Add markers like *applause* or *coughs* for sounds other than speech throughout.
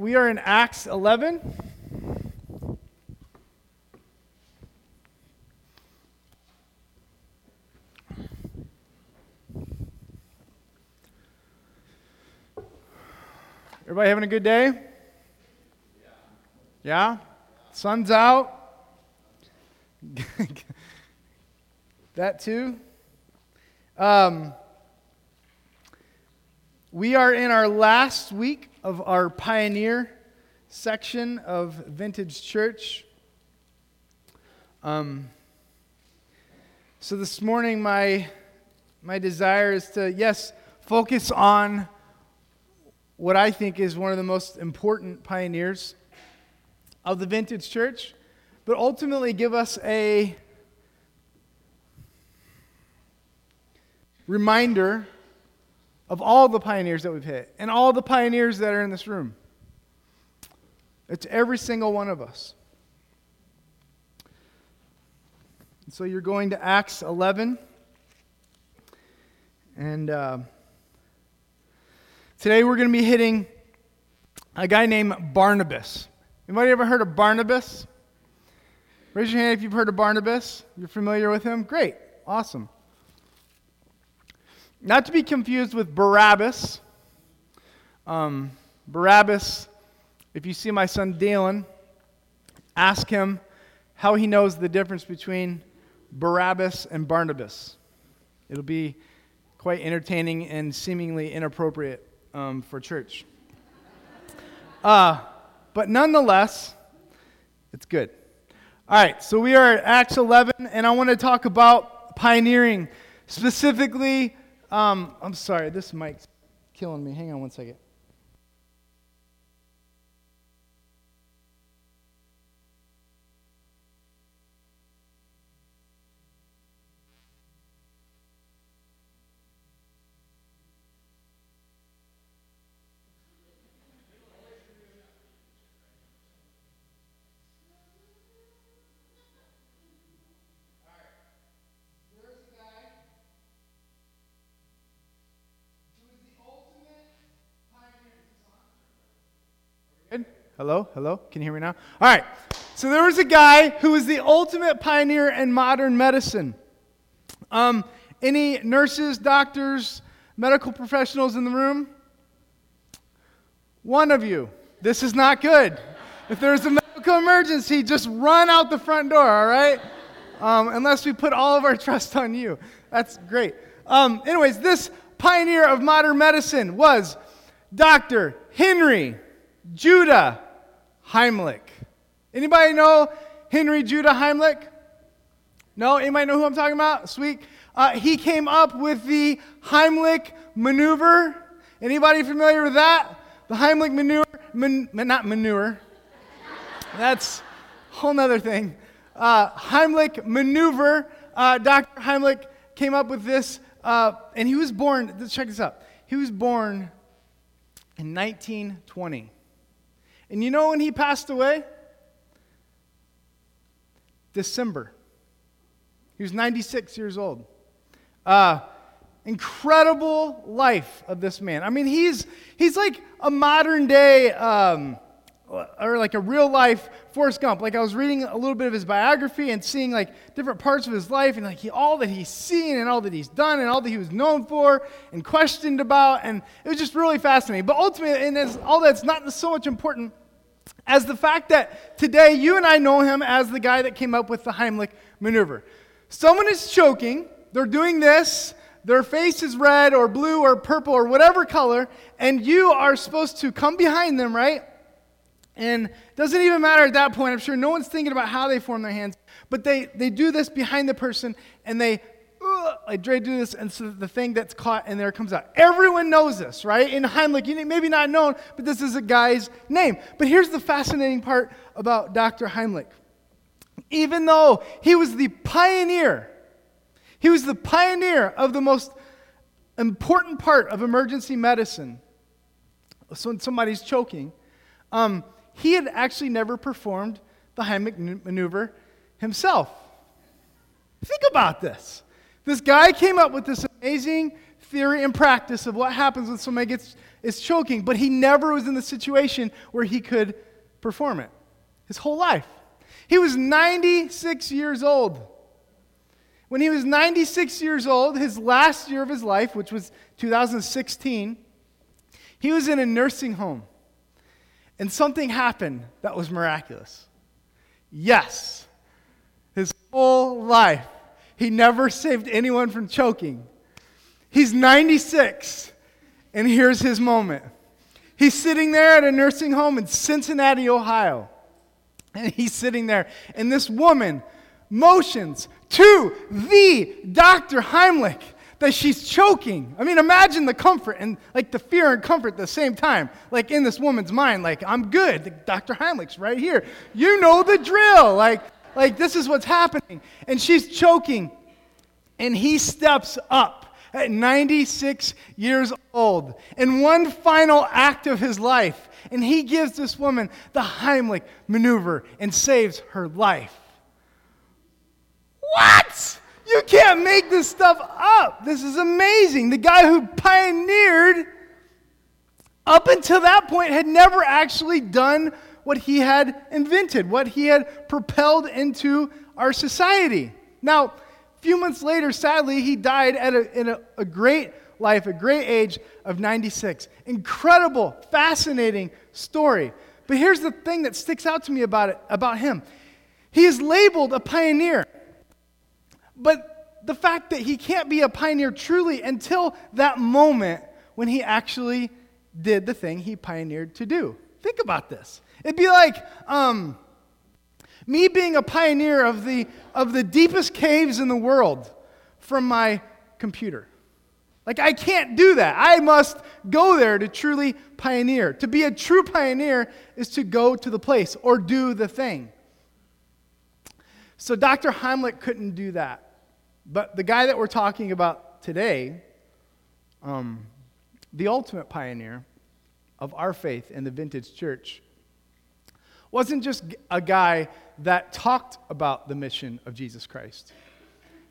we are in Acts 11. Everybody having a good day? Yeah? Sun's out? *laughs* that too? Um, we are in our last week of our Pioneer section of Vintage Church. Um, so this morning, my, my desire is to, yes, focus on what I think is one of the most important pioneers of the vintage church, but ultimately give us a reminder of all the pioneers that we've hit and all the pioneers that are in this room. It's every single one of us. So you're going to Acts 11. And uh, today we're going to be hitting a guy named Barnabas. Anybody ever heard of Barnabas? Raise your hand if you've heard of Barnabas. You're familiar with him? Great. Awesome. Not to be confused with Barabbas. Um, Barabbas, if you see my son Dalen, ask him how he knows the difference between Barabbas and Barnabas. It'll be quite entertaining and seemingly inappropriate um, for church. Uh, but nonetheless, it's good. All right, so we are at Acts 11, and I want to talk about pioneering, specifically. Um, I'm sorry, this mic's killing me. Hang on one second. Hello? Hello? Can you hear me now? All right. So there was a guy who was the ultimate pioneer in modern medicine. Um, any nurses, doctors, medical professionals in the room? One of you. This is not good. If there's a medical emergency, just run out the front door, all right? Um, unless we put all of our *laughs* trust on you. That's great. Um, anyways, this pioneer of modern medicine was Dr. Henry Judah Heimlich. Anybody know Henry Judah Heimlich? No? Anybody know who I'm talking about? Sweet. Uh, he came up with the Heimlich maneuver. Anybody familiar with that? The Heimlich maneuver, man, not manure. That's a whole nother thing. Uh, Heimlich maneuver. Uh, Dr. Heimlich came up with this, uh, and he was born. Let's check this out. He was born in 1920. And you know when he passed away? December. He was 96 years old. Uh, incredible life of this man. I mean, he's, he's like a modern day, um, or like a real life Forrest Gump. Like I was reading a little bit of his biography and seeing like different parts of his life and like he, all that he's seen and all that he's done and all that he was known for and questioned about. And it was just really fascinating. But ultimately, and all that's not so much important as the fact that today you and I know him as the guy that came up with the Heimlich maneuver. Someone is choking, they're doing this, their face is red or blue or purple or whatever color, and you are supposed to come behind them, right? And it doesn't even matter at that point. I'm sure no one's thinking about how they form their hands, but they, they do this behind the person and they like Dre do this, and so the thing that's caught in there comes out. Everyone knows this, right? In Heimlich, you maybe not known, but this is a guy's name. But here's the fascinating part about Dr. Heimlich. Even though he was the pioneer, he was the pioneer of the most important part of emergency medicine. So when somebody's choking, um, he had actually never performed the Heimlich maneuver himself. Think about this. This guy came up with this amazing theory and practice of what happens when somebody gets is choking, but he never was in the situation where he could perform it his whole life. He was 96 years old. When he was 96 years old, his last year of his life, which was 2016, he was in a nursing home. And something happened that was miraculous. Yes, his whole life, he never saved anyone from choking. He's 96, and here's his moment. He's sitting there at a nursing home in Cincinnati, Ohio. And he's sitting there, and this woman motions to the Dr. Heimlich that she's choking. I mean, imagine the comfort and like the fear and comfort at the same time, like in this woman's mind, like, I'm good. Dr. Heimlich's right here. You know the drill. Like, like this is what's happening. And she's choking. And he steps up at 96 years old in one final act of his life. And he gives this woman the Heimlich maneuver and saves her life. What? You can't make this stuff up. This is amazing. The guy who pioneered, up until that point, had never actually done what he had invented, what he had propelled into our society. Now, a few months later, sadly, he died at a, in a, a great life, a great age of 96. Incredible, fascinating story. But here's the thing that sticks out to me about it, about him. He is labeled a pioneer. But the fact that he can't be a pioneer truly until that moment when he actually did the thing he pioneered to do. Think about this. It'd be like um, me being a pioneer of the, of the deepest caves in the world from my computer. Like, I can't do that. I must go there to truly pioneer. To be a true pioneer is to go to the place or do the thing. So, Dr. Heimlich couldn't do that. But the guy that we're talking about today, um, the ultimate pioneer of our faith in the vintage church, wasn't just a guy that talked about the mission of Jesus Christ,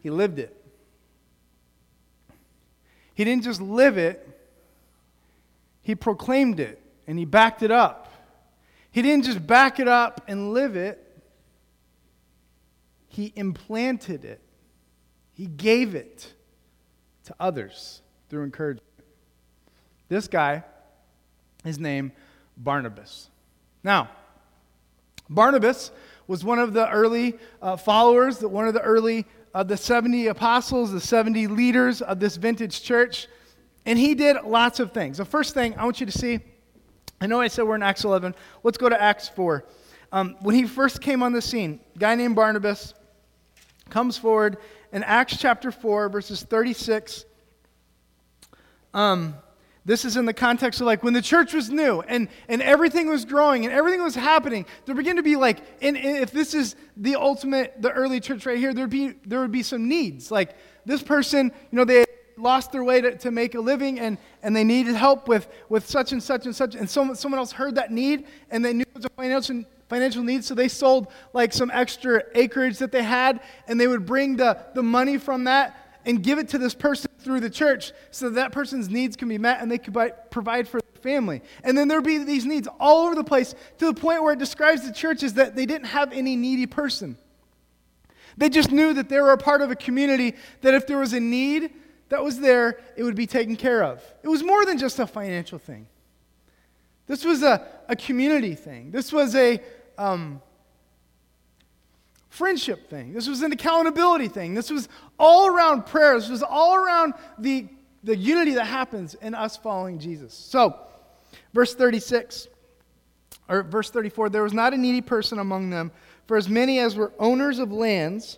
he lived it. He didn't just live it, he proclaimed it and he backed it up. He didn't just back it up and live it, he implanted it. He gave it to others through encouragement. This guy, his name Barnabas. Now, Barnabas was one of the early uh, followers, one of the early uh, the 70 apostles, the 70 leaders of this vintage church, and he did lots of things. The first thing I want you to see, I know I said we're in Acts 11. Let's go to Acts 4. Um, when he first came on the scene, a guy named Barnabas comes forward in Acts chapter 4, verses 36. Um, this is in the context of like when the church was new and, and everything was growing and everything was happening, there began to be like, and, and if this is the ultimate, the early church right here, there'd be, there would be some needs. Like this person, you know, they lost their way to, to make a living and, and they needed help with, with such and such and such. And someone, someone else heard that need and they knew it was a financial, financial need, so they sold like some extra acreage that they had, and they would bring the, the money from that and give it to this person through the church so that, that person's needs can be met and they could provide for their family. And then there'd be these needs all over the place to the point where it describes the church as that they didn't have any needy person. They just knew that they were a part of a community that if there was a need that was there, it would be taken care of. It was more than just a financial thing. This was a, a community thing. This was a, um, friendship thing. This was an accountability thing. This was all around prayer. This was all around the, the unity that happens in us following Jesus. So, verse 36, or verse 34 there was not a needy person among them, for as many as were owners of lands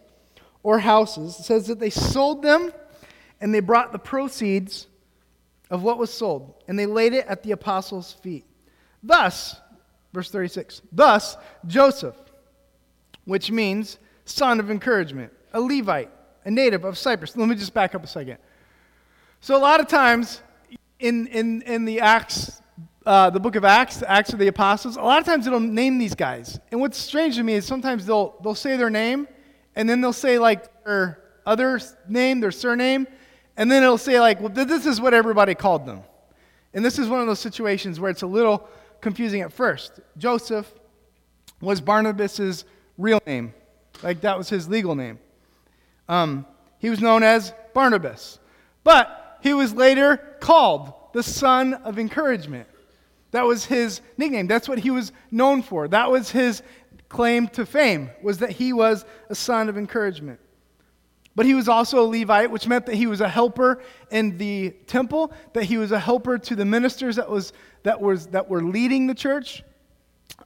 or houses, it says that they sold them and they brought the proceeds of what was sold and they laid it at the apostles' feet. Thus, Verse 36. Thus, Joseph, which means son of encouragement, a Levite, a native of Cyprus. Let me just back up a second. So, a lot of times in, in, in the Acts, uh, the book of Acts, the Acts of the Apostles, a lot of times it'll name these guys. And what's strange to me is sometimes they'll, they'll say their name, and then they'll say like their other name, their surname, and then it'll say, like, well, this is what everybody called them. And this is one of those situations where it's a little confusing at first. Joseph was Barnabas's real name, like that was his legal name. Um, he was known as Barnabas, but he was later called the son of encouragement. That was his nickname. That's what he was known for. That was his claim to fame, was that he was a son of encouragement. But he was also a Levite, which meant that he was a helper in the temple, that he was a helper to the ministers that, was, that, was, that were leading the church.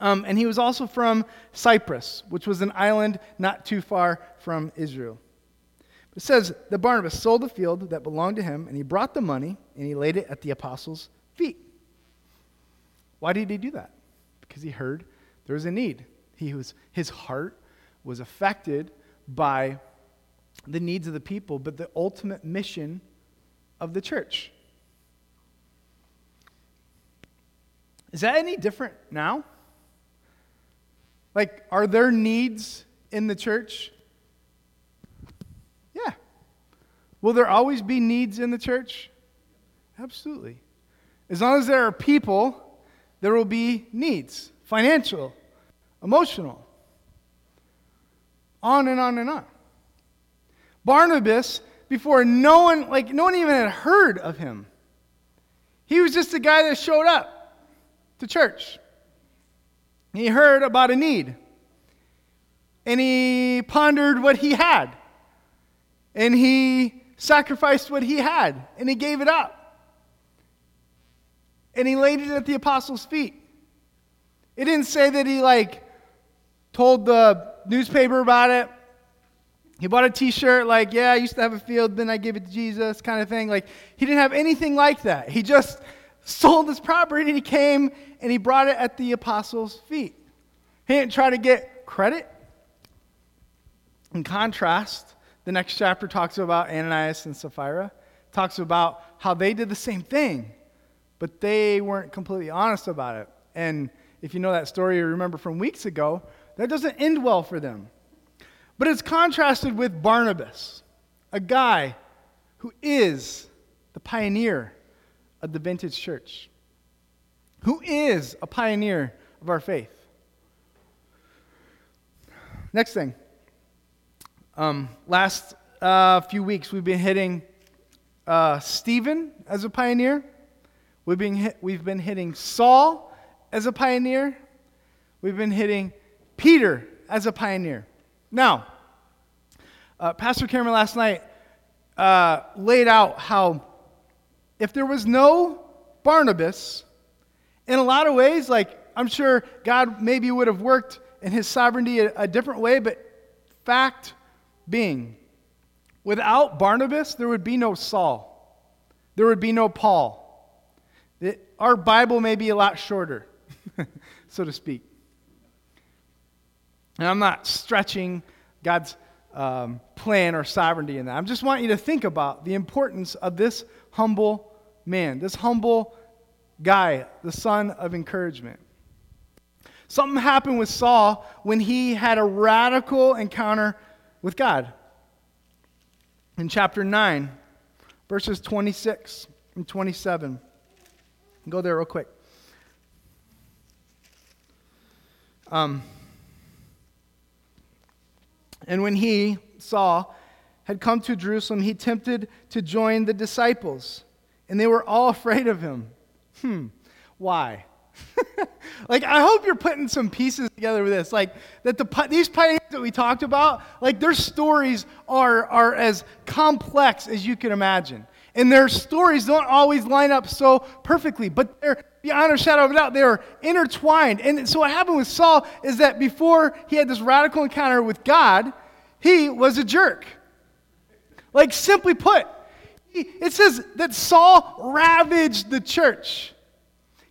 Um, and he was also from Cyprus, which was an island not too far from Israel. It says that Barnabas sold the field that belonged to him, and he brought the money and he laid it at the apostles' feet. Why did he do that? Because he heard there was a need. He was, his heart was affected by the needs of the people, but the ultimate mission of the church. Is that any different now? Like, are there needs in the church? Yeah. Will there always be needs in the church? Absolutely. As long as there are people, there will be needs financial, emotional, on and on and on. Barnabas, before no one, like, no one even had heard of him, he was just a guy that showed up to church. He heard about a need. And he pondered what he had. And he sacrificed what he had. And he gave it up. And he laid it at the apostles' feet. It didn't say that he, like, told the newspaper about it. He bought a t shirt, like, yeah, I used to have a field, then I gave it to Jesus, kind of thing. Like, he didn't have anything like that. He just sold his property and he came and he brought it at the apostles' feet. He didn't try to get credit. In contrast, the next chapter talks about Ananias and Sapphira, talks about how they did the same thing, but they weren't completely honest about it. And if you know that story, you remember from weeks ago, that doesn't end well for them. But it's contrasted with Barnabas, a guy who is the pioneer of the vintage church, who is a pioneer of our faith. Next thing. Um, last uh, few weeks, we've been hitting uh, Stephen as a pioneer. We've been, hit, we've been hitting Saul as a pioneer. We've been hitting Peter as a pioneer. Now, uh, Pastor Cameron last night uh, laid out how if there was no Barnabas, in a lot of ways, like I'm sure God maybe would have worked in his sovereignty a, a different way, but fact being, without Barnabas, there would be no Saul, there would be no Paul. It, our Bible may be a lot shorter, *laughs* so to speak. And I'm not stretching God's um, plan or sovereignty in that. I just want you to think about the importance of this humble man, this humble guy, the son of encouragement. Something happened with Saul when he had a radical encounter with God. In chapter 9, verses 26 and 27. Go there real quick. Um, and when he, Saul, had come to Jerusalem, he tempted to join the disciples, and they were all *laughs* afraid of him. Hmm, why? *laughs* like, I hope you're putting some pieces together with this. Like, that the, these pioneers that we talked about, like, their stories are, are as complex as you can imagine. And their stories don't always line up so perfectly, but they're, beyond a shadow of a doubt, they are intertwined. And so what happened with Saul is that before he had this radical encounter with God, he was a jerk. Like, simply put, it says that Saul ravaged the church.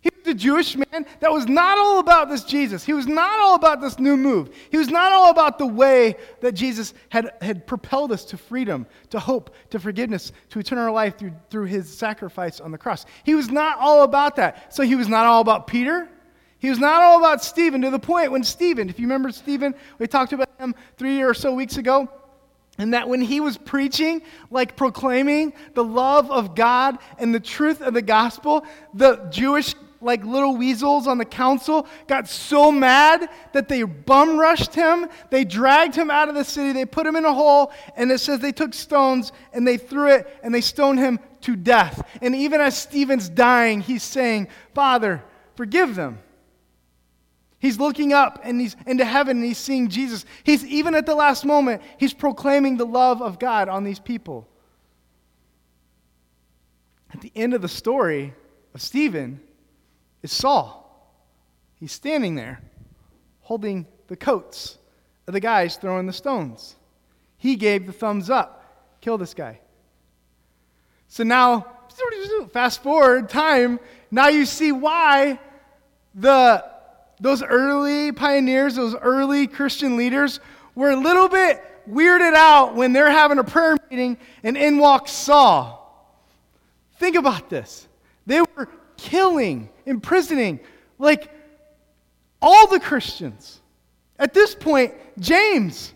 He was a Jewish man that was not all about this Jesus. He was not all about this new move. He was not all about the way that Jesus had, had propelled us to freedom, to hope, to forgiveness, to eternal life through, through his sacrifice on the cross. He was not all about that. So he was not all about Peter. He was not all about Stephen to the point when Stephen, if you remember Stephen, we talked about him three or so weeks ago. And that when he was preaching, like proclaiming the love of God and the truth of the gospel, the Jewish, like little weasels on the council, got so mad that they bum rushed him. They dragged him out of the city. They put him in a hole. And it says they took stones and they threw it and they stoned him to death. And even as Stephen's dying, he's saying, Father, forgive them. He's looking up and he's into heaven and he's seeing Jesus. He's even at the last moment, he's proclaiming the love of God on these people. At the end of the story of Stephen is Saul. He's standing there holding the coats of the guys throwing the stones. He gave the thumbs up. Kill this guy. So now, fast forward time, now you see why the those early pioneers, those early Christian leaders, were a little bit weirded out when they're having a prayer meeting and in walks Saul. Think about this. They were killing, imprisoning, like all the Christians. At this point, James,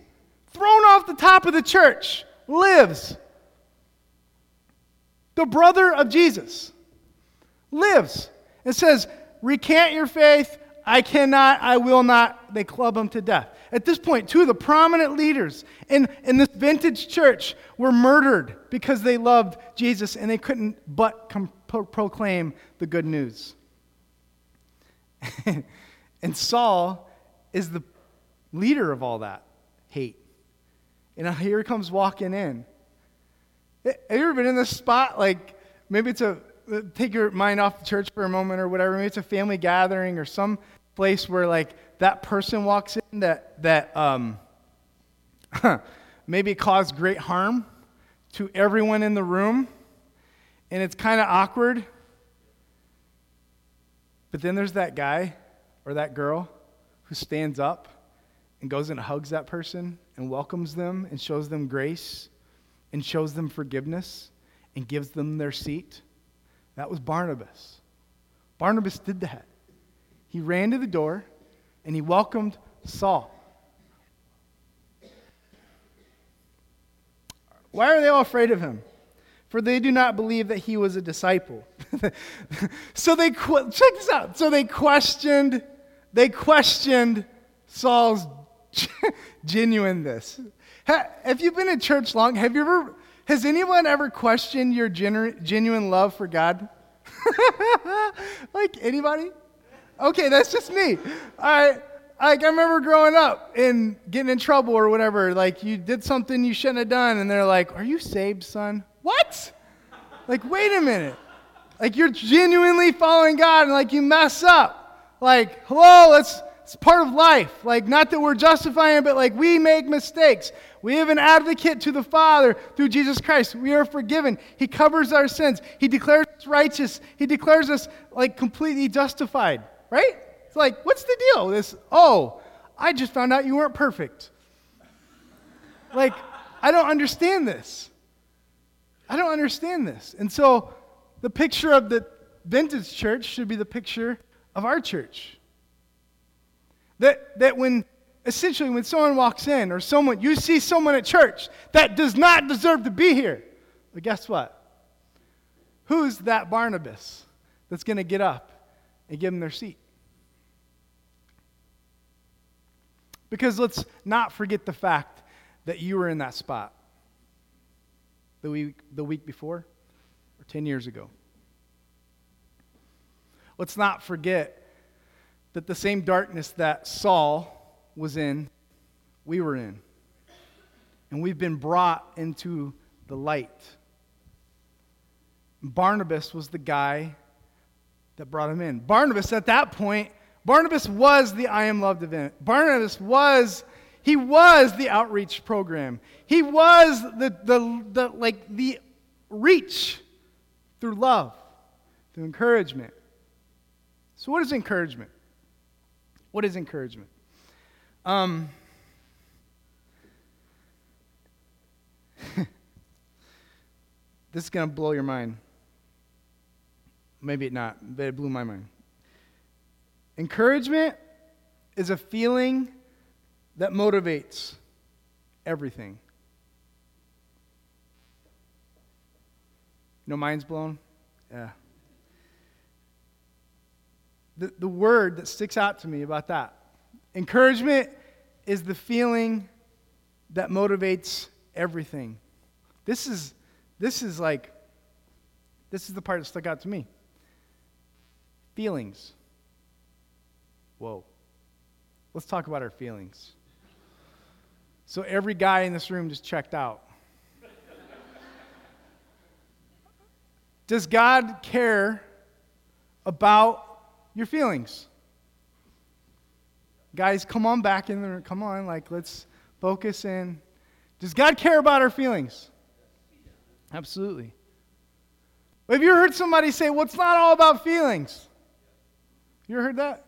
thrown off the top of the church, lives. The brother of Jesus lives and says, Recant your faith, I cannot, I will not. They club him to death. At this point, two of the prominent leaders in, in this vintage church were murdered because they loved Jesus and they couldn't but com- pro- proclaim the good news. *laughs* and Saul is the leader of all that hate. And here he comes walking in. Have you ever been in this spot? Like, maybe it's a, take your mind off the church for a moment or whatever. Maybe it's a family gathering or some place where like that person walks in that that um, *laughs* maybe caused great harm to everyone in the room, and it's kind of awkward. But then there's that guy or that girl who stands up and goes and hugs that person and welcomes them and shows them grace and shows them forgiveness and gives them their seat. That was Barnabas. Barnabas did that. He ran to the door and he welcomed Saul. Why are they all afraid of him? For they do not believe that he was a disciple. *laughs* so they check this out. So they questioned they questioned Saul's *laughs* genuineness. Have you been in church long? Have you ever has anyone ever questioned your genu- genuine love for God? *laughs* like anybody? Okay, that's just me. I like I remember growing up and getting in trouble or whatever. Like you did something you shouldn't have done, and they're like, "Are you saved, son?" What? Like, wait a minute. Like you're genuinely following God, and like you mess up. Like, hello, let's. It's part of life. Like, not that we're justifying, but like we make mistakes. We have an advocate to the Father through Jesus Christ. We are forgiven. He covers our sins. He declares us righteous. He declares us like completely justified right? It's like, what's the deal? This, oh, I just found out you weren't perfect. Like, I don't understand this. I don't understand this. And so the picture of the vintage church should be the picture of our church. That, that when, essentially, when someone walks in or someone, you see someone at church that does not deserve to be here, but guess what? Who's that Barnabas that's going to get up and give them their seat. Because let's not forget the fact that you were in that spot the week, the week before or 10 years ago. Let's not forget that the same darkness that Saul was in, we were in. And we've been brought into the light. Barnabas was the guy that brought him in. Barnabas, at that point, Barnabas was the I Am Loved event. Barnabas was, he was the outreach program. He was the, the, the like the reach through love, through encouragement. So, what is encouragement? What is encouragement? Um, *laughs* this is going to blow your mind. Maybe it not, but it blew my mind. Encouragement is a feeling that motivates everything. No mind's blown? Yeah. The, the word that sticks out to me about that encouragement is the feeling that motivates everything. This is, this is like, this is the part that stuck out to me. Feelings. Whoa. Let's talk about our feelings. So every guy in this room just checked out. Does God care about your feelings? Guys, come on back in there. Come on, like, let's focus in. Does God care about our feelings? Absolutely. Have you heard somebody say, well, it's not all about feelings? You ever heard that?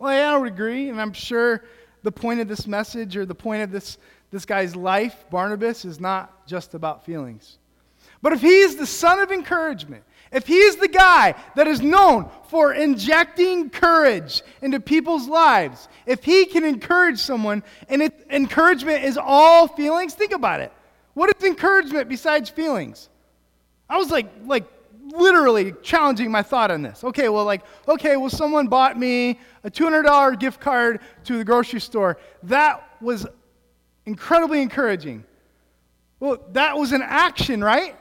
Well, yeah, I would agree, and I'm sure the point of this message or the point of this, this guy's life, Barnabas, is not just about feelings. But if he is the son of encouragement, if he is the guy that is known for injecting courage into people's lives, if he can encourage someone and it, encouragement is all feelings, think about it. What is encouragement besides feelings? I was like, like literally challenging my thought on this. Okay, well, like, okay, well, someone bought me a $200 gift card to the grocery store. That was incredibly encouraging. Well, that was an action, right?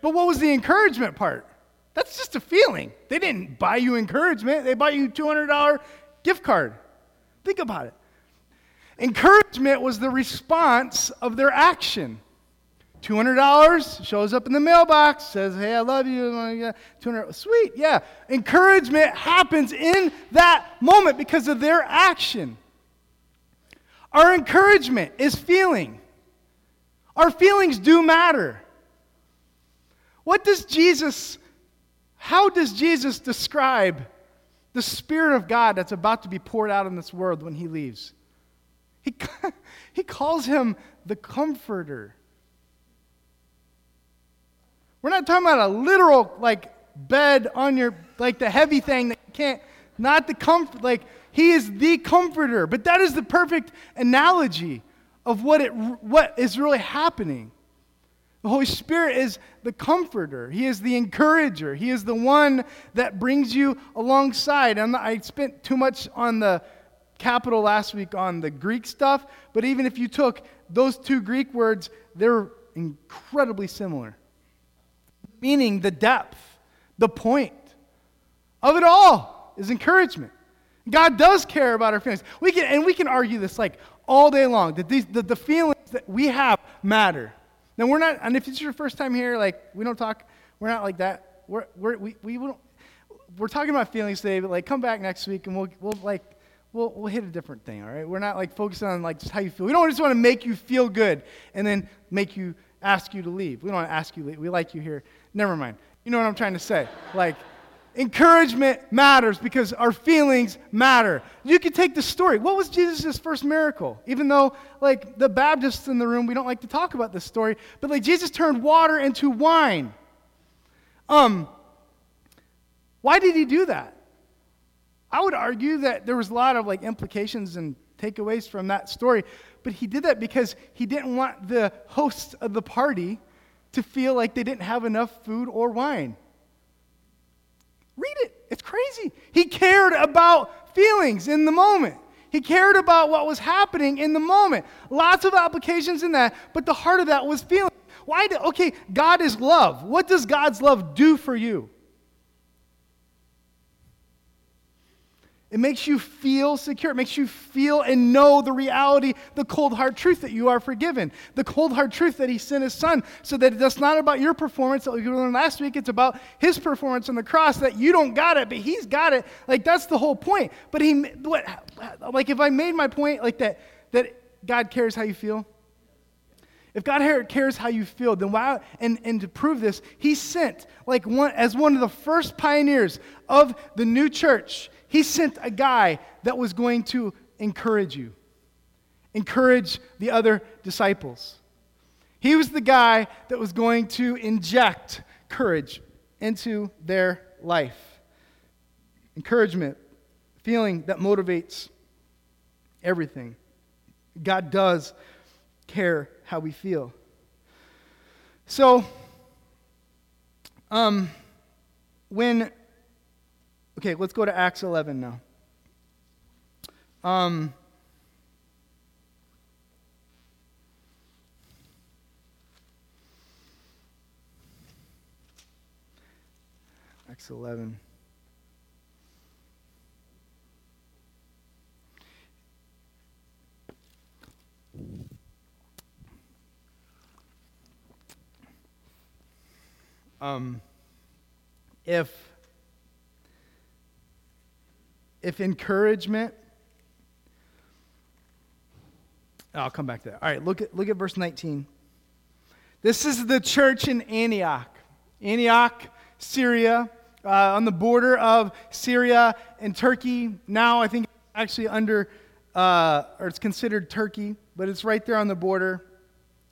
But what was the encouragement part? That's just a feeling. They didn't buy you encouragement, they bought you $200 gift card. Think about it. Encouragement was the response of their action. $200 shows up in the mailbox, says, Hey, I love you. 200 Sweet, yeah. Encouragement happens in that moment because of their action. Our encouragement is feeling. Our feelings do matter. What does Jesus, how does Jesus describe the Spirit of God that's about to be poured out in this world when he leaves? He, *laughs* he calls him the Comforter. We're not talking about a literal, like, bed on your, like, the heavy thing that you can't, not the comfort, like, he is the comforter. But that is the perfect analogy of what, it, what is really happening. The Holy Spirit is the comforter. He is the encourager. He is the one that brings you alongside. And I spent too much on the capital last week on the Greek stuff, but even if you took those two Greek words, they're incredibly similar. Meaning the depth, the point of it all is encouragement. God does care about our feelings. We can, and we can argue this like all day long that these, the, the feelings that we have matter. Now, we're not, and if it's your first time here, like, we don't talk, we're not like that. We're, we're, we, we don't, we're talking about feelings today, but like, come back next week and we'll, we'll like, we'll, we'll hit a different thing, all right? We're not like focusing on like just how you feel. We don't just want to make you feel good and then make you, ask you to leave. We don't want to ask you, we like you here. Never mind. You know what I'm trying to say. Like, Encouragement matters because our feelings matter. You can take the story. What was Jesus' first miracle? Even though, like, the Baptists in the room, we don't like to talk about this story, but like, Jesus turned water into wine. Um, why did he do that? I would argue that there was a lot of like implications and takeaways from that story, but he did that because he didn't want the hosts of the party to feel like they didn't have enough food or wine. Read it. It's crazy. He cared about feelings in the moment. He cared about what was happening in the moment. Lots of applications in that, but the heart of that was feeling. Why? Do, okay, God is love. What does God's love do for you? It makes you feel secure. It makes you feel and know the reality, the cold hard truth that you are forgiven. The cold hard truth that He sent His Son so that that's not about your performance that we learned last week. It's about His performance on the cross that you don't got it, but He's got it. Like that's the whole point. But He, what, like if I made my point like that, that God cares how you feel. If God cares how you feel, then why? And, and to prove this, He sent, like one, as one of the first pioneers of the new church, he sent a guy that was going to encourage you, encourage the other disciples. He was the guy that was going to inject courage into their life. Encouragement, feeling that motivates everything. God does care how we feel. So, Um, when, okay, let's go to Acts 11 now. Um, Acts 11. Um, if if encouragement I'll come back to that. All right, look at look at verse 19. This is the church in Antioch. Antioch, Syria, uh, on the border of Syria and Turkey. Now I think actually under uh, or it's considered Turkey, but it's right there on the border.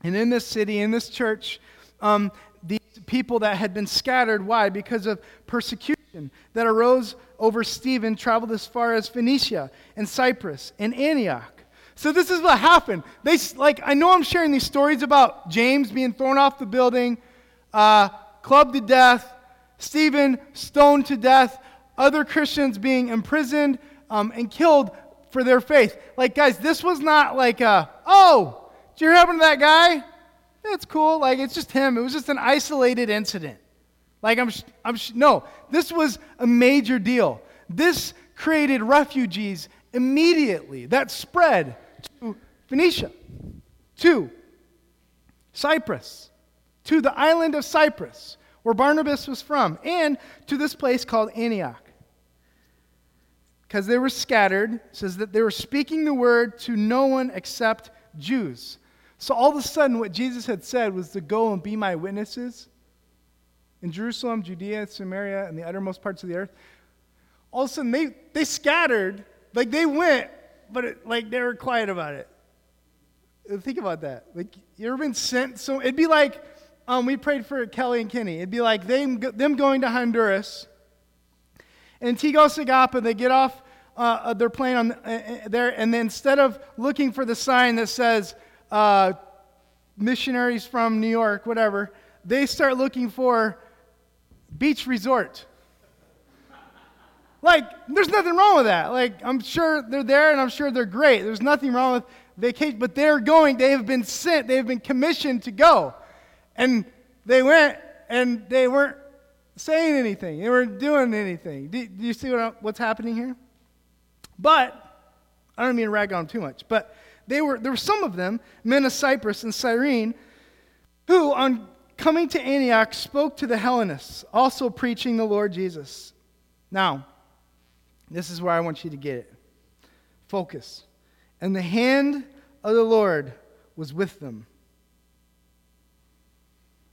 And in this city, in this church, um, these people that had been scattered, why? Because of persecution that arose over Stephen, traveled as far as Phoenicia and Cyprus and Antioch. So this is what happened. They like I know I'm sharing these stories about James being thrown off the building, uh, clubbed to death, Stephen stoned to death, other Christians being imprisoned um, and killed for their faith. Like guys, this was not like a, oh, did you hear happen to that guy? That's cool. Like, it's just him. It was just an isolated incident. Like, I'm, I'm, no, this was a major deal. This created refugees immediately that spread to Phoenicia, to Cyprus, to the island of Cyprus, where Barnabas was from, and to this place called Antioch. Because they were scattered, says that they were speaking the word to no one except Jews. So all of a sudden, what Jesus had said was to go and be my witnesses in Jerusalem, Judea, Samaria, and the uttermost parts of the earth. All of a sudden, they, they scattered. Like they went, but it, like they were quiet about it. Think about that. Like you ever been sent? So it'd be like um, we prayed for Kelly and Kenny. It'd be like them, them going to Honduras. And Tegucigalpa, they get off uh, their plane on, uh, there, and then instead of looking for the sign that says uh, missionaries from New York, whatever, they start looking for beach resort. Like, there's nothing wrong with that. Like, I'm sure they're there and I'm sure they're great. There's nothing wrong with vacation, but they're going. They have been sent, they have been commissioned to go. And they went and they weren't saying anything, they weren't doing anything. Do, do you see what, what's happening here? But, I don't mean to rag on too much, but they were, there were some of them, men of Cyprus and Cyrene, who, on coming to Antioch, spoke to the Hellenists, also preaching the Lord Jesus. Now, this is where I want you to get it. Focus. And the hand of the Lord was with them.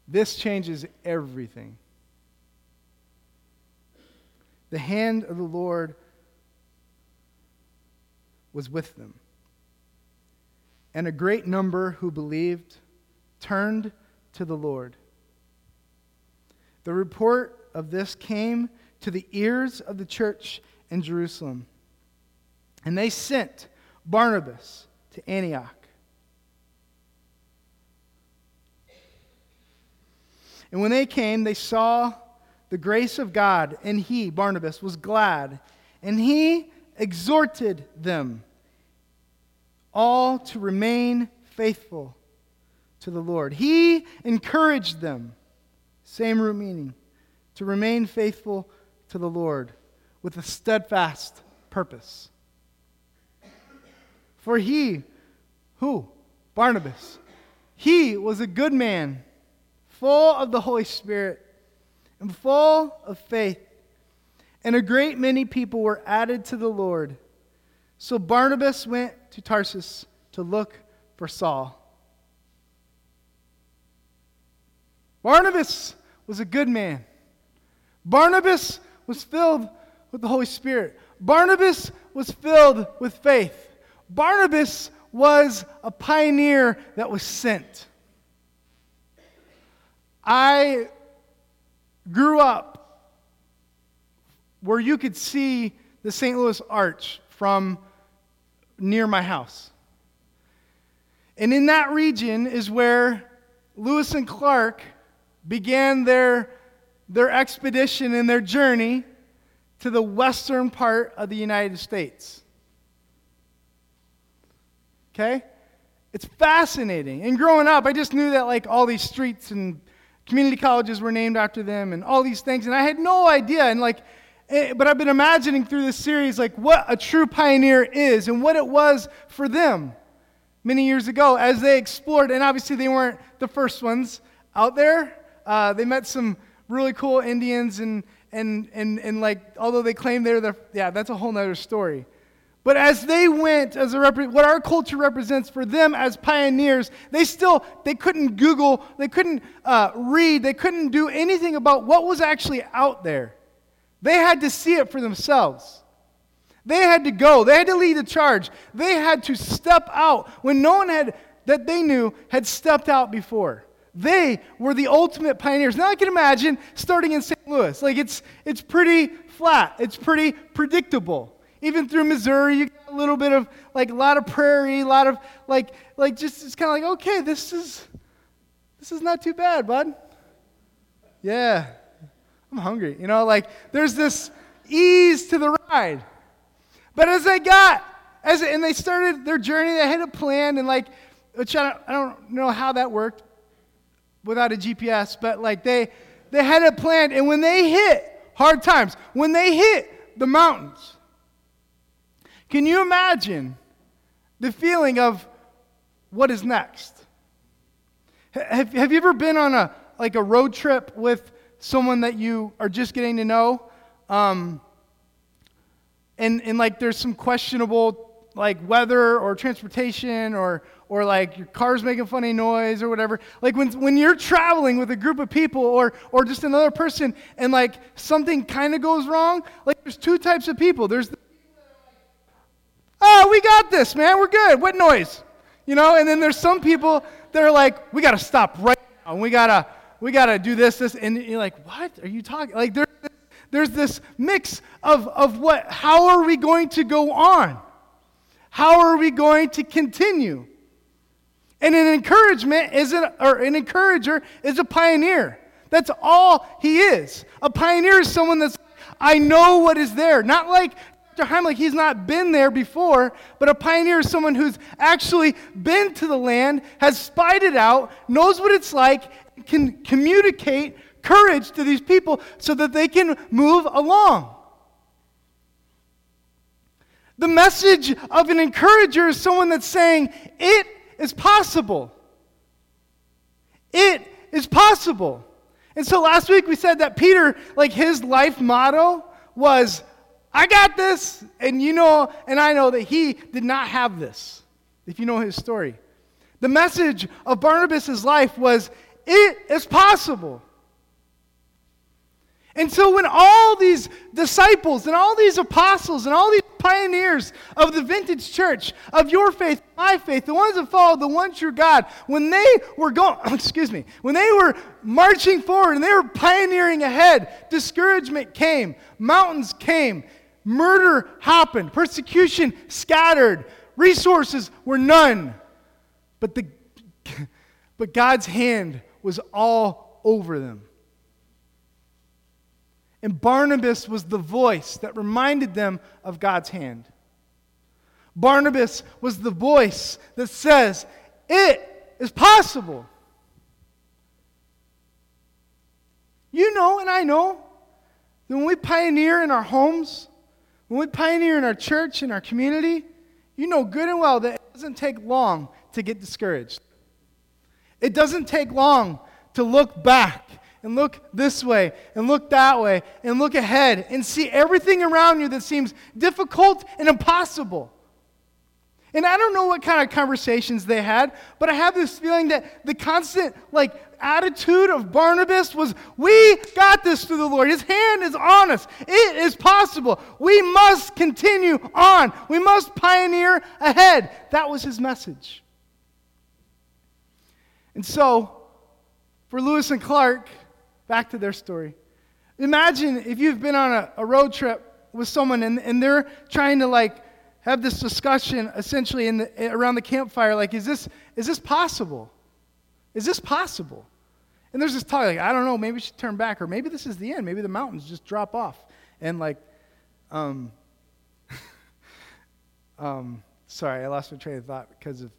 This changes everything. The hand of the Lord was with them and a great number who believed turned to the Lord. The report of this came to the ears of the church in Jerusalem, and they sent Barnabas to Antioch. And when they came, they saw the grace of God, and he, Barnabas, was glad, and he exhorted them all to remain faithful to the Lord. He encouraged them, same root meaning, to remain faithful to the Lord with a steadfast purpose. For he, who? Barnabas, he was a good man, full of the Holy Spirit and full of faith. And a great many people were added to the Lord. So Barnabas went to Tarsus to look for Saul. Barnabas was a good man. Barnabas was filled with the Holy Spirit. Barnabas was filled with faith. Barnabas was a pioneer that was sent. I grew up where you could see the St. Louis Arch from near my house. And in that region is where Lewis and Clark began their their expedition and their journey to the western part of the United States. Okay? It's fascinating. And growing up, I just knew that like all these streets and community colleges were named after them and all these things and I had no idea and like eh, but I've been imagining through this series like what a true pioneer is and what it was for them many years ago as they explored and obviously they weren't the first ones out there. Uh, they met some really cool Indians and and and and like although they claim they're the yeah that's a whole nother story. But as they went, as a what our culture represents for them as pioneers, they still they couldn't Google, they couldn't uh, read, they couldn't do anything about what was actually out there. They had to see it for themselves. They had to go. They had to lead the charge. They had to step out when no one had that they knew had stepped out before. They were the ultimate pioneers. Now I can imagine starting in St. Louis. Like it's it's pretty flat. It's pretty predictable. Even through Missouri, you got a little bit of like a lot of prairie, a lot of like like just it's kind of like okay, this is this is not too bad, bud. Yeah, I'm hungry. You know, like there's this ease to the ride. But as they got as and they started their journey, they had a plan and like which I don't, I don't know how that worked without a GPS, but like they they had a plan and when they hit hard times, when they hit the mountains, can you imagine the feeling of what is next? Have, have you ever been on a like a road trip with someone that you are just getting to know? Um, and, and like there's some questionable like weather or transportation or or like your car's making funny noise or whatever like when, when you're traveling with a group of people or or just another person and like something kind of goes wrong like there's two types of people there's the Oh, we got this, man. We're good. What noise? You know, and then there's some people that are like, we got to stop right now. And we got to we got to do this, this. And you're like, what are you talking? Like, there's, there's this mix of, of what, how are we going to go on? How are we going to continue? And an encouragement is an, or an encourager is a pioneer. That's all he is. A pioneer is someone that's, I know what is there. Not like Dr. Heimlich, he's not been there before, but a pioneer is someone who's actually been to the land, has spied it out, knows what it's like, can communicate courage to these people so that they can move along. The message of an encourager is someone that's saying, It is possible. It is possible. And so last week we said that Peter, like his life motto was, I got this. And you know, and I know that he did not have this, if you know his story. The message of Barnabas' life was it is possible. And so, when all these disciples and all these apostles and all these pioneers of the vintage church, of your faith, my faith, the ones that followed the one true God, when they were going, *coughs* excuse me, when they were marching forward and they were pioneering ahead, discouragement came, mountains came, Murder happened, persecution scattered, resources were none. But, the, *laughs* but God's hand was all over them. And Barnabas was the voice that reminded them of God's hand. Barnabas was the voice that says, It is possible. You know, and I know, that when we pioneer in our homes, when we pioneer in our church, in our community, you know good and well that it doesn't take long to get discouraged. It doesn't take long to look back and look this way and look that way and look ahead and see everything around you that seems difficult and impossible. And I don't know what kind of conversations they had, but I have this feeling that the constant, like, attitude of Barnabas was, We got this through the Lord. His hand is on us. It is possible. We must continue on. We must pioneer ahead. That was his message. And so, for Lewis and Clark, back to their story. Imagine if you've been on a, a road trip with someone and, and they're trying to like have this discussion essentially in the, around the campfire like is this, is this possible is this possible And there's this talk like, I don't know, maybe we should turn back, or maybe this is the end. Maybe the mountains just drop off. And like, um, *laughs* um, sorry, I lost my train of thought because of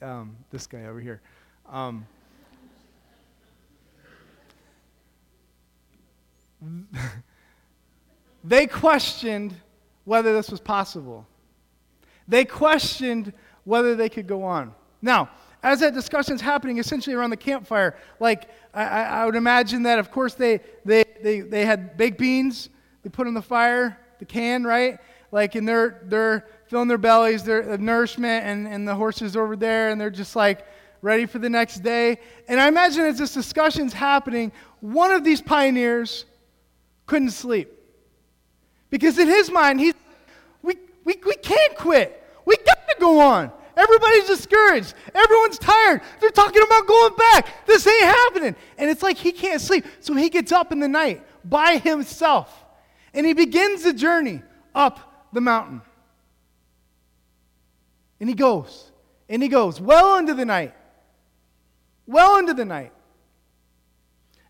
um, this guy over here. Um, *laughs* they questioned whether this was possible. They questioned whether they could go on. Now, as that discussion is happening essentially around the campfire, like I, I, would imagine that, of course, they, they, they, they had baked beans, they put in the fire, the can, right? Like, and they're, they're filling their bellies, their nourishment, and, and the horses over there, and they're just like ready for the next day. And I imagine as this discussion's happening, one of these pioneers couldn't sleep. Because in his mind, he's, we, we, we can't quit. We got to go on. Everybody's discouraged. Everyone's tired. They're talking about going back. This ain't happening. And it's like he can't sleep. So he gets up in the night by himself and he begins the journey up the mountain. And he goes, and he goes well into the night, well into the night,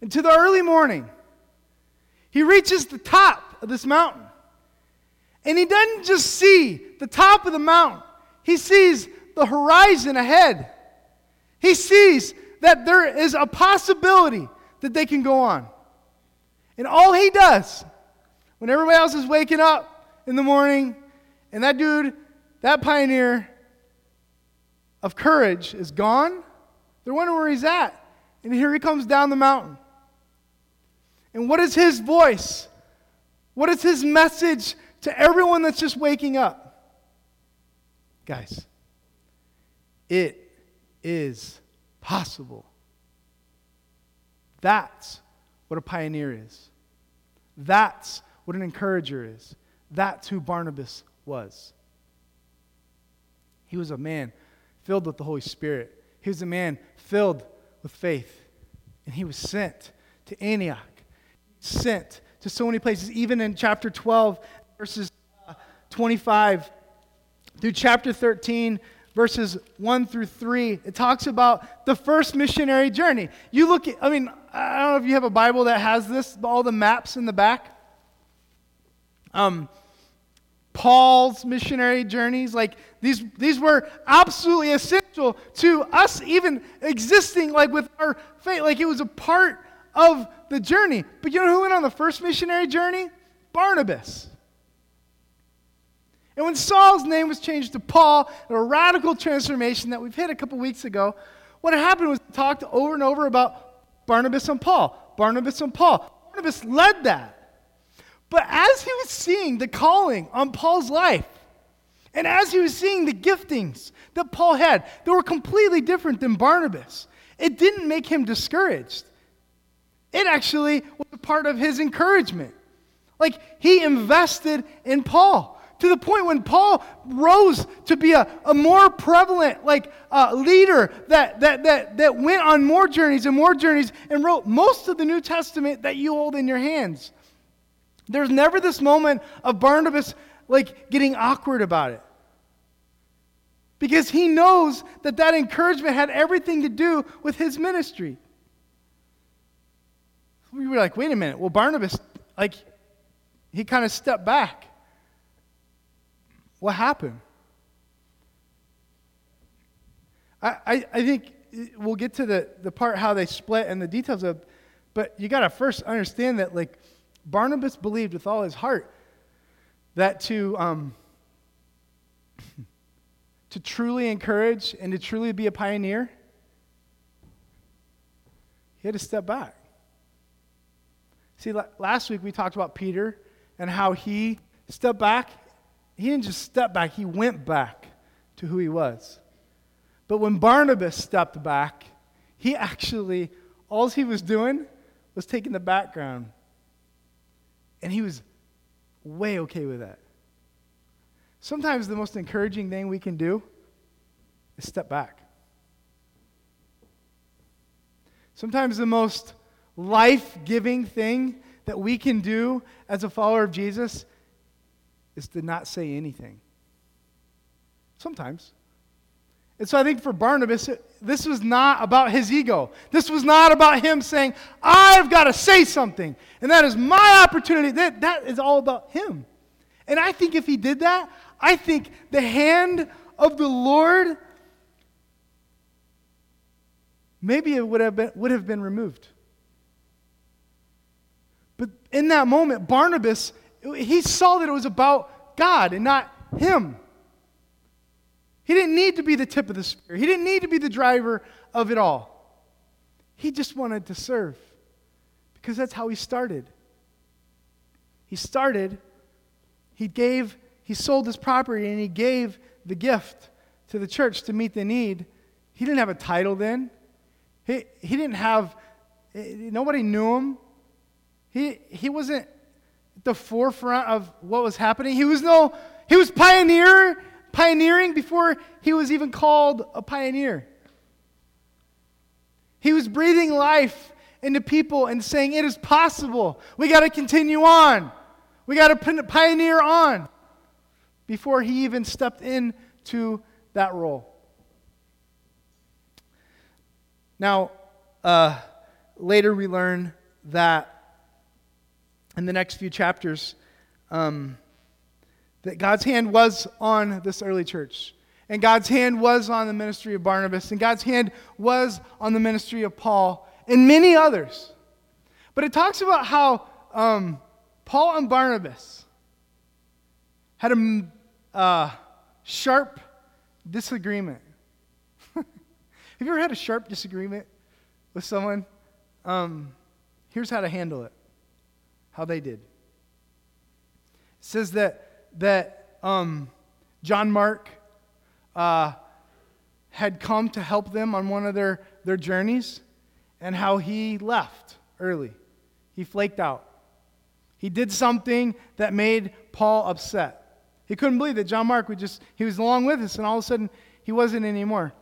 into the early morning. He reaches the top of this mountain. And he doesn't just see the top of the mountain, he sees the horizon ahead. He sees that there is a possibility that they can go on. And all he does, when everybody else is waking up in the morning, and that dude, that pioneer of courage is gone, they're wondering where he's at. And here he comes down the mountain. And what is his voice? What is his message to everyone that's just waking up? Guys, it is possible. That's what a pioneer is. That's what an encourager is. That's who Barnabas was. He was a man filled with the Holy Spirit, he was a man filled with faith. And he was sent to Antioch, sent to so many places, even in chapter 12, verses uh, 25 through chapter 13, verses 1 through 3, it talks about the first missionary journey. You look at, I mean, I don't know if you have a Bible that has this, all the maps in the back. Um, Paul's missionary journeys, like these, these were absolutely essential to us even existing like with our faith. Like it was a part of the journey. But you know who went on the first missionary journey? Barnabas. And when Saul's name was changed to Paul, a radical transformation that we've hit a couple weeks ago, what happened was talked over and over about Barnabas and Paul. Barnabas and Paul. Barnabas led that. But as he was seeing the calling on Paul's life, and as he was seeing the giftings that Paul had, they were completely different than Barnabas. It didn't make him discouraged. It actually was a part of his encouragement. Like he invested in Paul to the point when Paul rose to be a, a more prevalent like uh, leader that, that, that, that went on more journeys and more journeys and wrote most of the New Testament that you hold in your hands. There's never this moment of Barnabas like getting awkward about it. Because he knows that that encouragement had everything to do with his ministry. We were like, wait a minute. Well, Barnabas, like, he kind of stepped back. What happened? I, I, I think we'll get to the, the part how they split and the details of but you got to first understand that like barnabas believed with all his heart that to um, *laughs* to truly encourage and to truly be a pioneer he had to step back see last week we talked about peter and how he stepped back he didn't just step back, he went back to who he was. But when Barnabas stepped back, he actually, all he was doing was taking the background. And he was way okay with that. Sometimes the most encouraging thing we can do is step back. Sometimes the most life giving thing that we can do as a follower of Jesus is to not say anything. Sometimes. And so I think for Barnabas, this was not about his ego. This was not about him saying, I've got to say something. And that is my opportunity. That, that is all about him. And I think if he did that, I think the hand of the Lord, maybe it would have been, would have been removed. But in that moment, Barnabas, he saw that it was about God and not him. He didn't need to be the tip of the spear, he didn't need to be the driver of it all. He just wanted to serve because that's how he started. He started, he gave, he sold his property and he gave the gift to the church to meet the need. He didn't have a title then. He, he didn't have, eh, nobody knew him. He, he wasn't the forefront of what was happening. He was no, he was pioneer, pioneering before he was even called a pioneer. He was breathing life into people and saying, It is possible. We got to continue on. We got to pioneer on before he even stepped into that role. Now, uh, later we learn that in the next few chapters um, that God's hand was on this early church. And God's hand was on the ministry of Barnabas. And God's hand was on the ministry of Paul and many others. But it talks about how um, Paul and Barnabas had a uh, sharp disagreement. *laughs* Have you ever had a sharp disagreement with someone? Um, here's how to handle it how they did. It says that, that um, John Mark uh, had come to help them on one of their, their journeys and how he left early. He flaked out. He did something that made Paul upset. He couldn't believe that John Mark would just, he was along with us, and all of a sudden he wasn't anymore.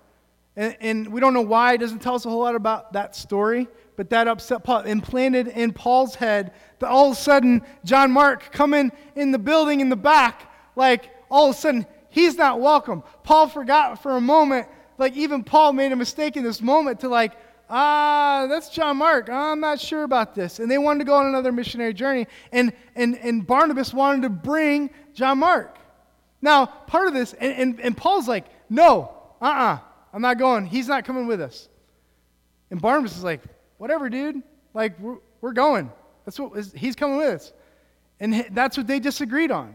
And, and we don't know why. It doesn't tell us a whole lot about that story but that upset Paul, implanted in Paul's head that all of a sudden John Mark coming in the building in the back, like all of a sudden he's not welcome. Paul forgot for a moment, like even Paul made a mistake in this moment to like, ah, that's John Mark. I'm not sure about this. And they wanted to go on another missionary journey. And, and, and Barnabas wanted to bring John Mark. Now, part of this, and, and, and Paul's like, no, uh uh-uh, uh, i am not going. He's not coming with us. And Barnabas is like, whatever, dude. Like, we're, we're going. That's what is, he's coming with us. And that's what they disagreed on.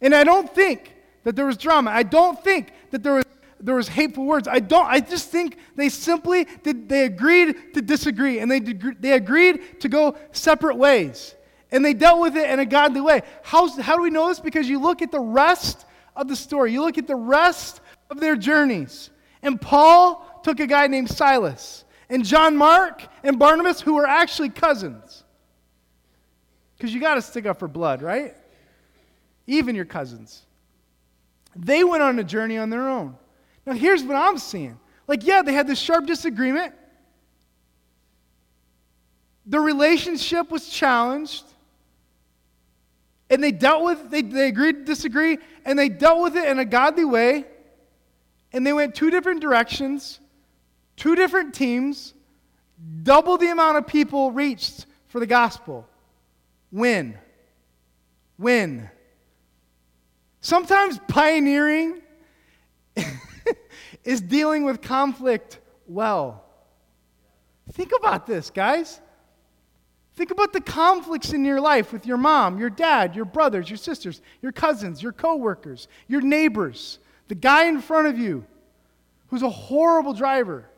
And I don't think that there was drama. I don't think that there was there was hateful words. I don't. I just think they simply did. They agreed to disagree, and they they agreed to go separate ways, and they dealt with it in a godly way. How how do we know this? Because you look at the rest of the story. You look at the rest of their journeys, and Paul took a guy named Silas, and John Mark and Barnabas, who were actually cousins. Because you got to stick up for blood, right? Even your cousins. They went on a journey on their own. Now, here's what I'm seeing. Like, yeah, they had this sharp disagreement. The relationship was challenged. And they dealt with, they, they agreed to disagree, and they dealt with it in a godly way. And they went two different directions two different teams, double the amount of people reached for the gospel. Win. Win. Sometimes pioneering *laughs* is dealing with conflict well. Think about this, guys. Think about the conflicts in your life with your mom, your dad, your brothers, your sisters, your cousins, your coworkers, your neighbors, the guy in front of you who's a horrible driver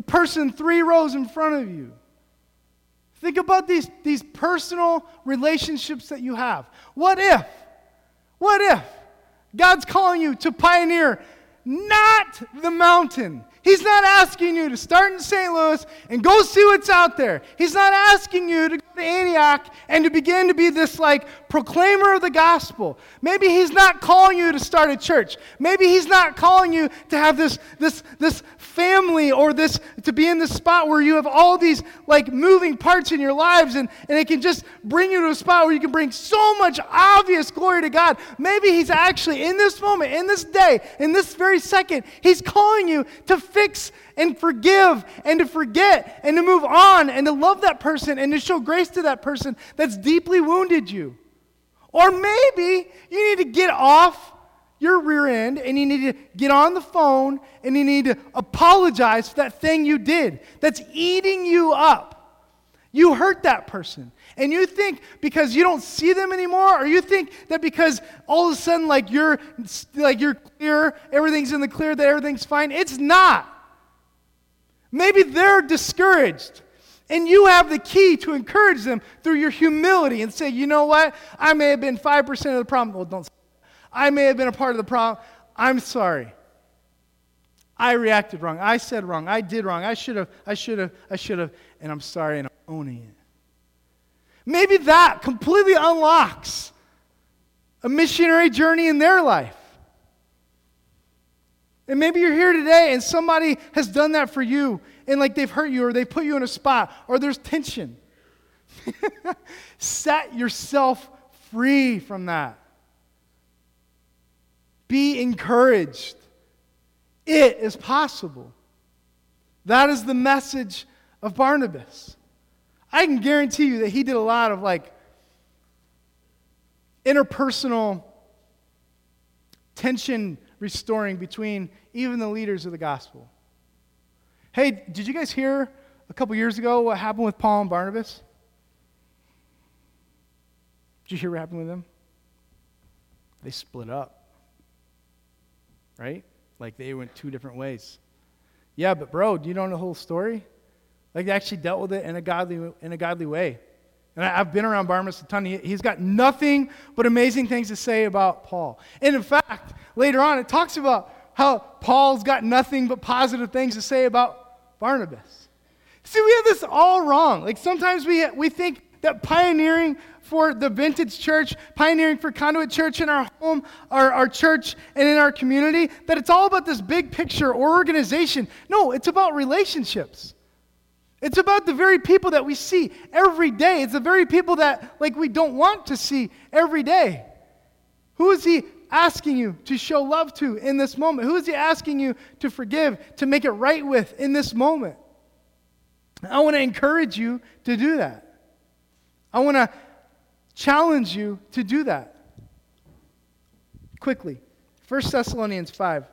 the person three rows in front of you. Think about these, these personal relationships that you have. What if, what if God's calling you to pioneer not the mountain? He's not asking you to start in St. Louis and go see what's out there. He's not asking you to go to Antioch and to begin to be this like proclaimer of the gospel. Maybe he's not calling you to start a church. Maybe he's not calling you to have this this this family or this to be in this spot where you have all these like moving parts in your lives and, and it can just bring you to a spot where you can bring so much obvious glory to God. Maybe he's actually in this moment, in this day, in this very second, he's calling you to fix and forgive and to forget and to move on and to love that person and to show grace to that person that's deeply wounded you. Or maybe you need to get off your rear end and you need to get on the phone and you need to apologize for that thing you did that's eating you up. You hurt that person. And you think because you don't see them anymore, or you think that because all of a sudden like you're like you're clear, everything's in the clear, that everything's fine. It's not. Maybe they're discouraged. And you have the key to encourage them through your humility and say, you know what? I may have been 5% of the problem. Well, don't I may have been a part of the problem. I'm sorry. I reacted wrong. I said wrong. I did wrong. I should have, I should have, I should have, and I'm sorry and I'm owning it. Maybe that completely unlocks a missionary journey in their life. And maybe you're here today and somebody has done that for you and like they've hurt you or they put you in a spot or there's tension. *laughs* Set yourself free from that. Be encouraged. It is possible. That is the message of Barnabas. I can guarantee you that he did a lot of like interpersonal tension restoring between even the leaders of the gospel. Hey, did you guys hear a couple years ago what happened with Paul and Barnabas? Did you hear what happened with them? They split up right? Like they went two different ways. Yeah, but bro, do you know the whole story? Like they actually dealt with it in a godly, in a godly way. And I, have been around Barnabas a ton. He, he's got nothing but amazing things to say about Paul. And in fact, later on, it talks about how Paul's got nothing but positive things to say about Barnabas. See, we have this all wrong. Like sometimes we, we think that pioneering for the vintage church, pioneering for conduit church in our home, our, our church, and in our community, that it's all about this big picture or organization. No, it's about relationships. It's about the very people that we see every day. It's the very people that like we don't want to see every day. Who is he asking you to show love to in this moment? Who is he asking you to forgive, to make it right with in this moment? I want to encourage you to do that. I want to challenge you to do that. Quickly. 1 Thessalonians 5.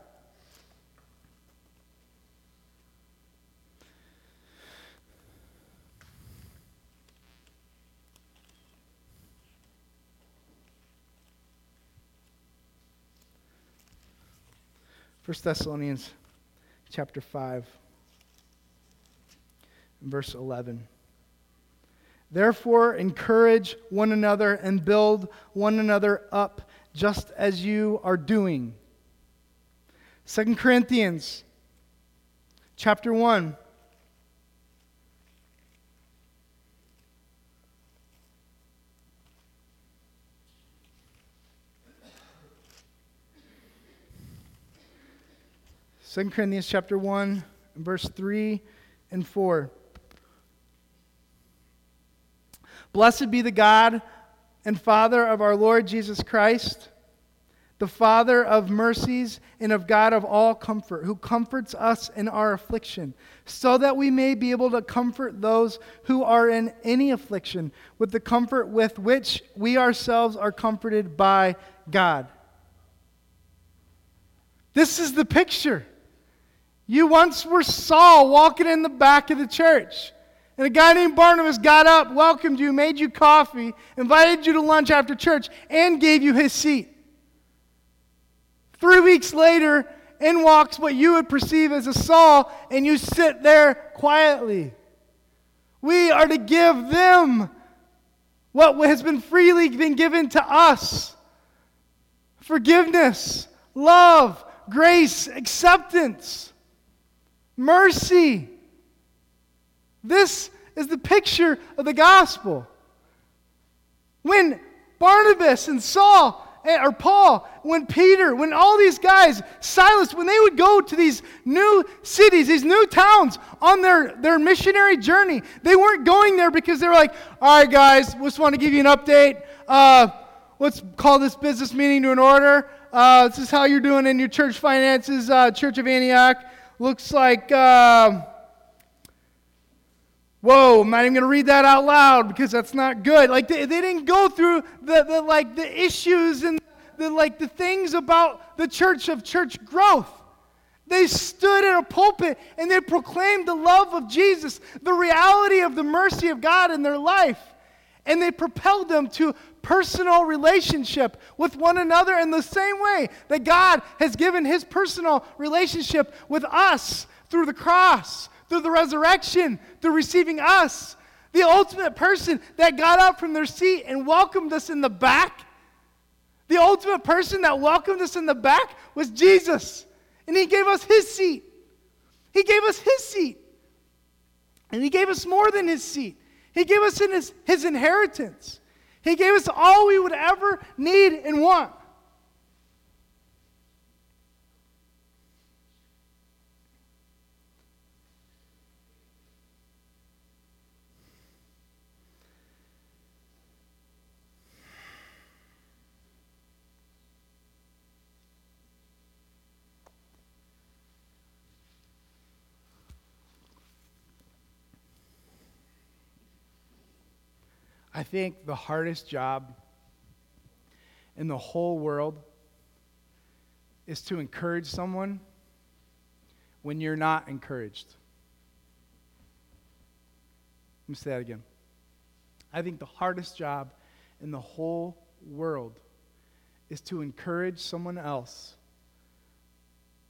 First Thessalonians chapter 5 verse 11. Therefore, encourage one another and build one another up, just as you are doing. 2 Corinthians chapter 1. Second Corinthians chapter 1, verse 3 and 4. Blessed be the God and Father of our Lord Jesus Christ, the Father of mercies and of God of all comfort, who comforts us in our affliction, so that we may be able to comfort those who are in any affliction with the comfort with which we ourselves are comforted by God. This is the picture. You once were Saul walking in the back of the church. And a guy named Barnabas got up, welcomed you, made you coffee, invited you to lunch after church, and gave you his seat. Three weeks later, in walks what you would perceive as a Saul, and you sit there quietly. We are to give them what has been freely been given to us forgiveness, love, grace, acceptance. Mercy. This is the picture of the gospel. When Barnabas and Saul, eh, or Paul, when Peter, when all these guys, Silas, when they would go to these new cities, these new towns on their, their missionary journey, they weren't going there because they were like, all right, guys, we just want to give you an update. Uh, let's call this business meeting to an order. Uh, this is how you're doing in your church finances, uh, Church of Antioch. Looks like. Uh, Whoa, I'm not even going to read that out loud because that's not good. Like they, they didn't go through the, the like the issues and the like the things about the church of church growth. They stood in a pulpit and they proclaimed the love of Jesus, the reality of the mercy of God in their life. And they propelled them to personal relationship with one another in the same way that God has given his personal relationship with us through the cross, through the resurrection, through receiving us. The ultimate person that got up from their seat and welcomed us in the back, the ultimate person that welcomed us in the back was Jesus. And he gave us his seat. He gave us his seat. And he gave us more than his seat. He gave us his, his inheritance. He gave us all we would ever need and want. I think the hardest job in the whole world is to encourage someone when you're not encouraged. Let me say that again. I think the hardest job in the whole world is to encourage someone else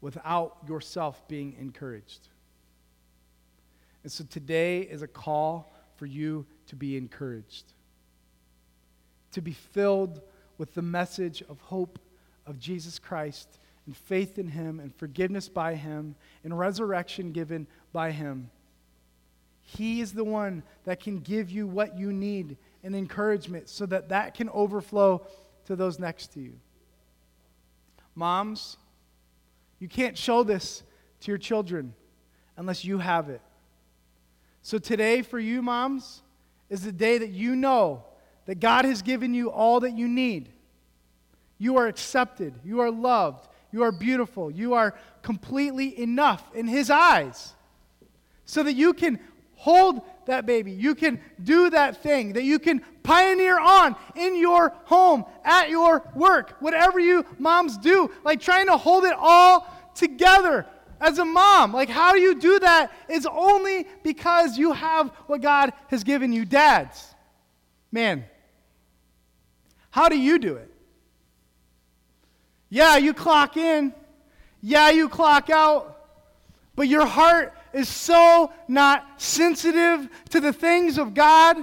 without yourself being encouraged. And so today is a call for you to be encouraged to be filled with the message of hope of Jesus Christ and faith in Him and forgiveness by Him and resurrection given by Him. He is the one that can give you what you need and encouragement so that that can overflow to those next to you. Moms, you can't show this to your children unless you have it. So today, for you, moms, is the day that you know that God has given you all that you need. You are accepted. You are loved. You are beautiful. You are completely enough in His eyes. So that you can hold that baby. You can do that thing. That you can pioneer on in your home, at your work, whatever you moms do. Like trying to hold it all together as a mom. Like, how do you do that? Is only because you have what God has given you, dads. Man, how do you do it? Yeah, you clock in. Yeah, you clock out. But your heart is so not sensitive to the things of God.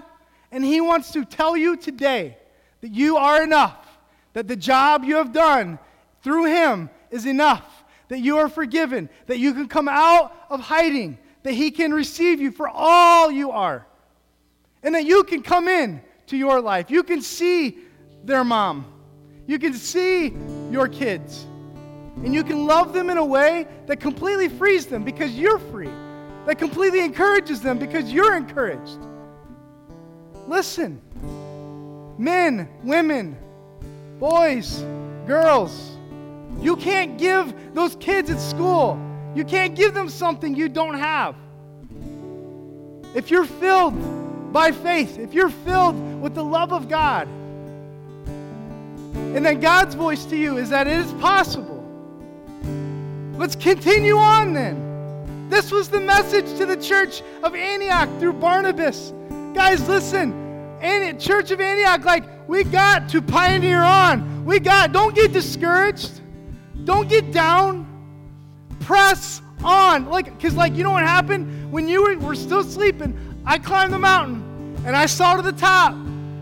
And He wants to tell you today that you are enough, that the job you have done through Him is enough, that you are forgiven, that you can come out of hiding, that He can receive you for all you are, and that you can come in to your life. You can see their mom. You can see your kids. And you can love them in a way that completely frees them because you're free, that completely encourages them because you're encouraged. Listen, men, women, boys, girls, you can't give those kids at school, you can't give them something you don't have. If you're filled by faith, if you're filled with the love of God, and then God's voice to you is that it is possible. Let's continue on then. This was the message to the church of Antioch through Barnabas. Guys, listen. Church of Antioch, like, we got to pioneer on. We got, don't get discouraged. Don't get down. Press on. Like, because, like, you know what happened? When you were, were still sleeping, I climbed the mountain and I saw to the top.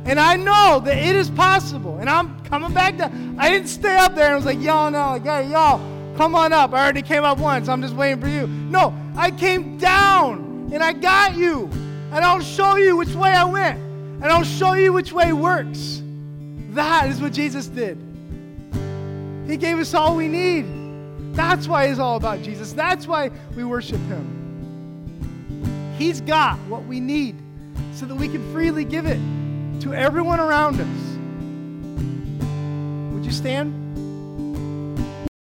And I know that it is possible. And I'm coming back down. I didn't stay up there and was like, y'all know, like, hey, y'all, come on up. I already came up once. I'm just waiting for you. No, I came down and I got you. And I'll show you which way I went. And I'll show you which way works. That is what Jesus did. He gave us all we need. That's why it's all about Jesus. That's why we worship Him. He's got what we need so that we can freely give it to everyone around us. Would you stand?